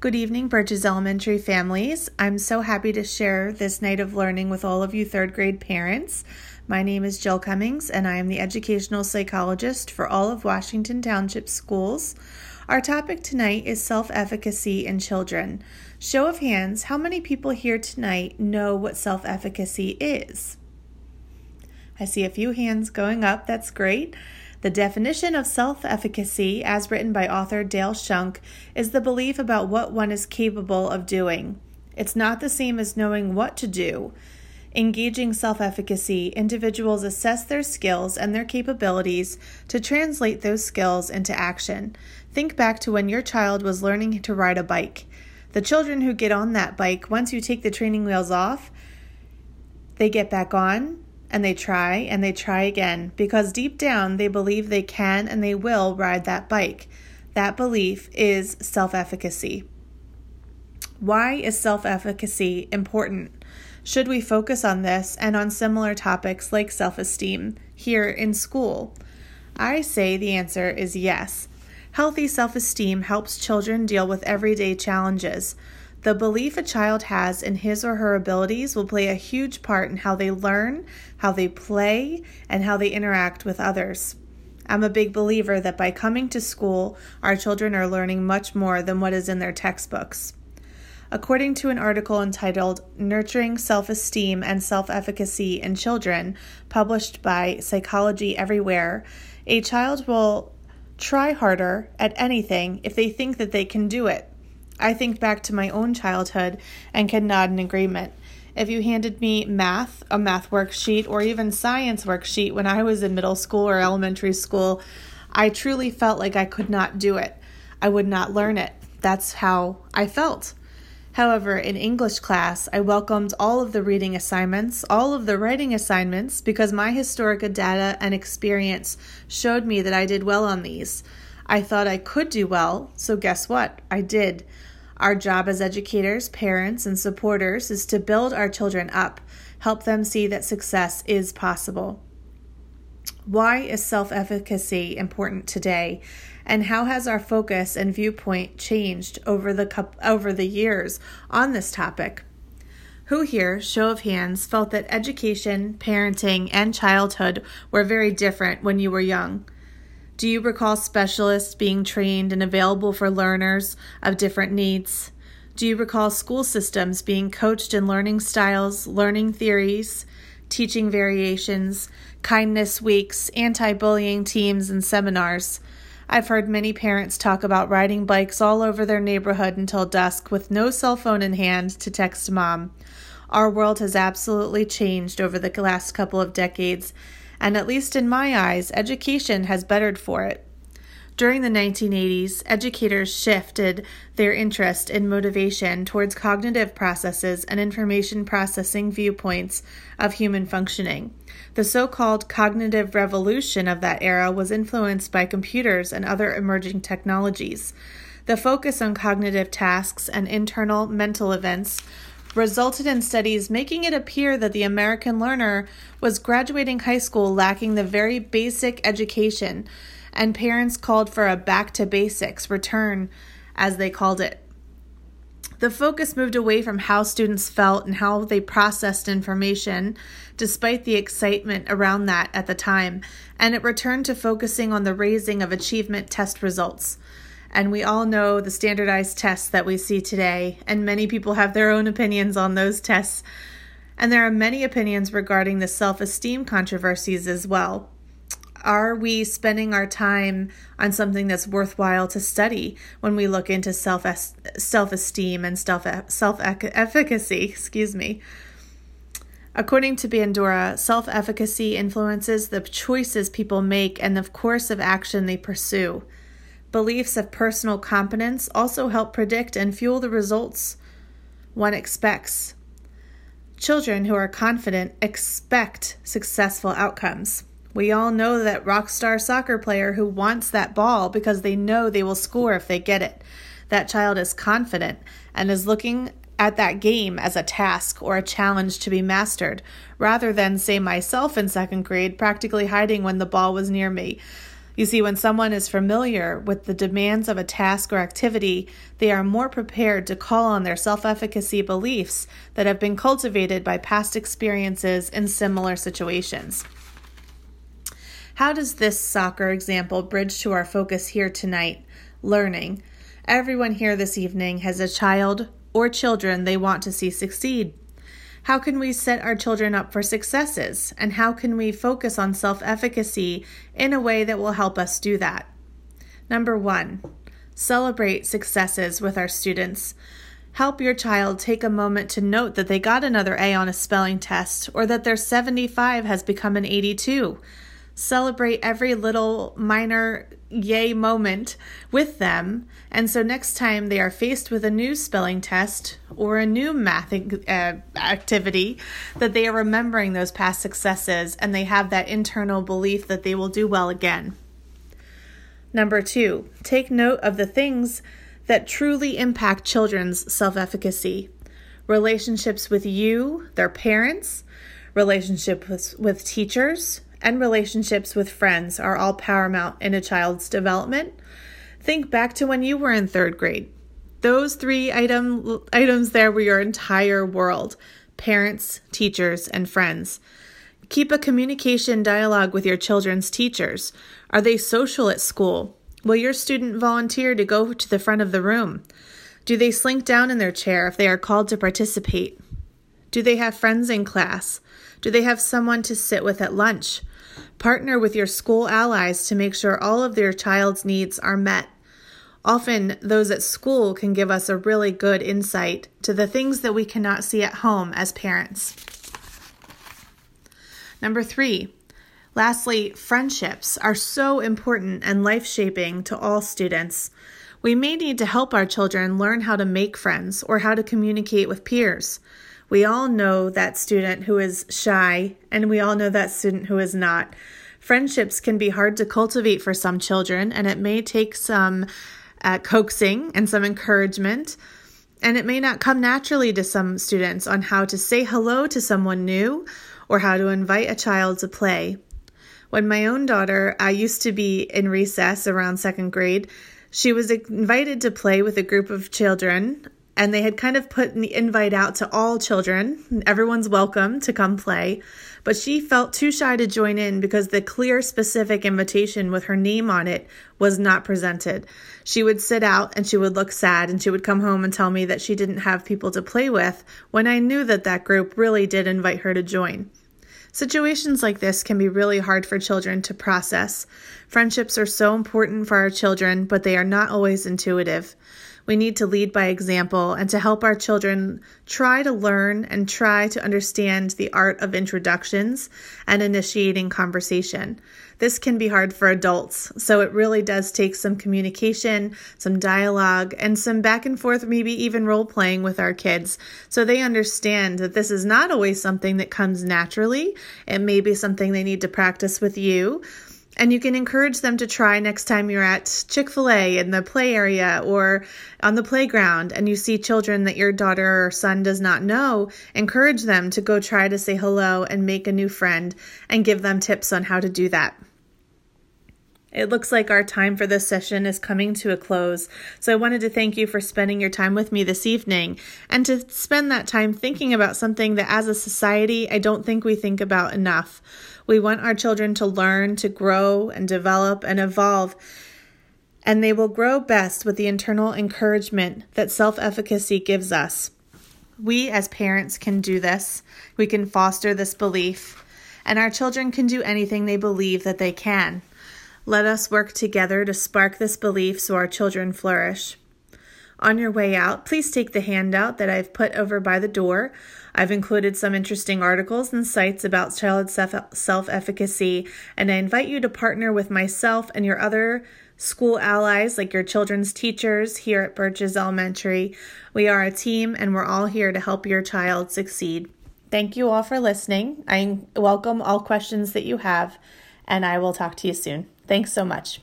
Good evening, Birches Elementary families. I'm so happy to share this night of learning with all of you third grade parents. My name is Jill Cummings, and I am the educational psychologist for all of Washington Township schools. Our topic tonight is self efficacy in children. Show of hands, how many people here tonight know what self efficacy is? I see a few hands going up. That's great. The definition of self efficacy, as written by author Dale Schunk, is the belief about what one is capable of doing. It's not the same as knowing what to do. Engaging self efficacy, individuals assess their skills and their capabilities to translate those skills into action. Think back to when your child was learning to ride a bike. The children who get on that bike, once you take the training wheels off, they get back on, and they try and they try again because deep down they believe they can and they will ride that bike. That belief is self efficacy. Why is self efficacy important? Should we focus on this and on similar topics like self esteem here in school? I say the answer is yes. Healthy self esteem helps children deal with everyday challenges. The belief a child has in his or her abilities will play a huge part in how they learn, how they play, and how they interact with others. I'm a big believer that by coming to school, our children are learning much more than what is in their textbooks. According to an article entitled Nurturing Self Esteem and Self Efficacy in Children, published by Psychology Everywhere, a child will try harder at anything if they think that they can do it. I think back to my own childhood and can nod in agreement. If you handed me math, a math worksheet, or even science worksheet when I was in middle school or elementary school, I truly felt like I could not do it. I would not learn it. That's how I felt. However, in English class, I welcomed all of the reading assignments, all of the writing assignments, because my historical data and experience showed me that I did well on these. I thought I could do well, so guess what? I did. Our job as educators, parents, and supporters is to build our children up, help them see that success is possible. Why is self efficacy important today? And how has our focus and viewpoint changed over the, over the years on this topic? Who here, show of hands, felt that education, parenting, and childhood were very different when you were young? Do you recall specialists being trained and available for learners of different needs? Do you recall school systems being coached in learning styles, learning theories, teaching variations, kindness weeks, anti bullying teams, and seminars? I've heard many parents talk about riding bikes all over their neighborhood until dusk with no cell phone in hand to text mom. Our world has absolutely changed over the last couple of decades, and at least in my eyes, education has bettered for it. During the 1980s, educators shifted their interest and motivation towards cognitive processes and information processing viewpoints of human functioning. The so called cognitive revolution of that era was influenced by computers and other emerging technologies. The focus on cognitive tasks and internal mental events resulted in studies making it appear that the American learner was graduating high school lacking the very basic education, and parents called for a back to basics return, as they called it. The focus moved away from how students felt and how they processed information, despite the excitement around that at the time, and it returned to focusing on the raising of achievement test results. And we all know the standardized tests that we see today, and many people have their own opinions on those tests. And there are many opinions regarding the self esteem controversies as well. Are we spending our time on something that's worthwhile to study when we look into self self esteem and self self efficacy? Excuse me. According to Bandura, self efficacy influences the choices people make and the course of action they pursue. Beliefs of personal competence also help predict and fuel the results one expects. Children who are confident expect successful outcomes. We all know that rock star soccer player who wants that ball because they know they will score if they get it. That child is confident and is looking at that game as a task or a challenge to be mastered, rather than, say, myself in second grade, practically hiding when the ball was near me You see, when someone is familiar with the demands of a task or activity, they are more prepared to call on their self efficacy beliefs that have been cultivated by past experiences in similar situations. How does this soccer example bridge to our focus here tonight? Learning. Everyone here this evening has a child or children they want to see succeed. How can we set our children up for successes? And how can we focus on self efficacy in a way that will help us do that? Number one, celebrate successes with our students. Help your child take a moment to note that they got another A on a spelling test or that their 75 has become an 82 celebrate every little minor yay moment with them. And so next time they are faced with a new spelling test or a new math uh, activity, that they are remembering those past successes and they have that internal belief that they will do well again. Number two, take note of the things that truly impact children's self efficacy relationships with you, their parents, relationships with, with teachers, and relationships with friends are all paramount in a child's development. Think back to when you were in third grade. Those three item, items there were your entire world parents, teachers, and friends. Keep a communication dialogue with your children's teachers. Are they social at school? Will your student volunteer to go to the front of the room? Do they slink down in their chair if they are called to participate? Do they have friends in class? Do they have someone to sit with at lunch? Partner with your school allies to make sure all of their child's needs are met. Often, those at school can give us a really good insight to the things that we cannot see at home as parents. Number three, lastly, friendships are so important and life shaping to all students. We may need to help our children learn how to make friends or how to communicate with peers. We all know that student who is shy, and we all know that student who is not. Friendships can be hard to cultivate for some children, and it may take some uh, coaxing and some encouragement. And it may not come naturally to some students on how to say hello to someone new or how to invite a child to play. When my own daughter I used to be in recess around second grade, she was invited to play with a group of children and they had kind of put the invite out to all children. Everyone's welcome to come play. But she felt too shy to join in because the clear, specific invitation with her name on it was not presented. She would sit out and she would look sad and she would come home and tell me that she didn't have people to play with when I knew that that group really did invite her to join. Situations like this can be really hard for children to process. Friendships are so important for our children, but they are not always intuitive. We need to lead by example and to help our children try to learn and try to understand the art of introductions and initiating conversation. This can be hard for adults, so it really does take some communication, some dialogue, and some back and forth, maybe even role playing with our kids so they understand that this is not always something that comes naturally. It may be something they need to practice with you and you can encourage them to try next time you're at Chick fil A in the play area or on the playground and you see children that your daughter or son does not know. Encourage them to go try to say hello and make a new friend and give them tips on how to do that. It looks like our time for this session is coming to a close. So I wanted to thank you for spending your time with me this evening and to spend that time thinking about something that as a society I don't think we think about enough. We want our children to learn, to grow and develop and evolve. And they will grow best with the internal encouragement that self efficacy gives us. We as parents can do this. We can foster this belief. And our children can do anything they believe that they can. Let us work together to spark this belief so our children flourish. On your way out, please take the handout that I've put over by the door. I've included some interesting articles and sites about child self efficacy, and I invite you to partner with myself and your other school allies, like your children's teachers here at Birches Elementary. We are a team, and we're all here to help your child succeed. Thank you all for listening. I welcome all questions that you have, and I will talk to you soon. Thanks so much.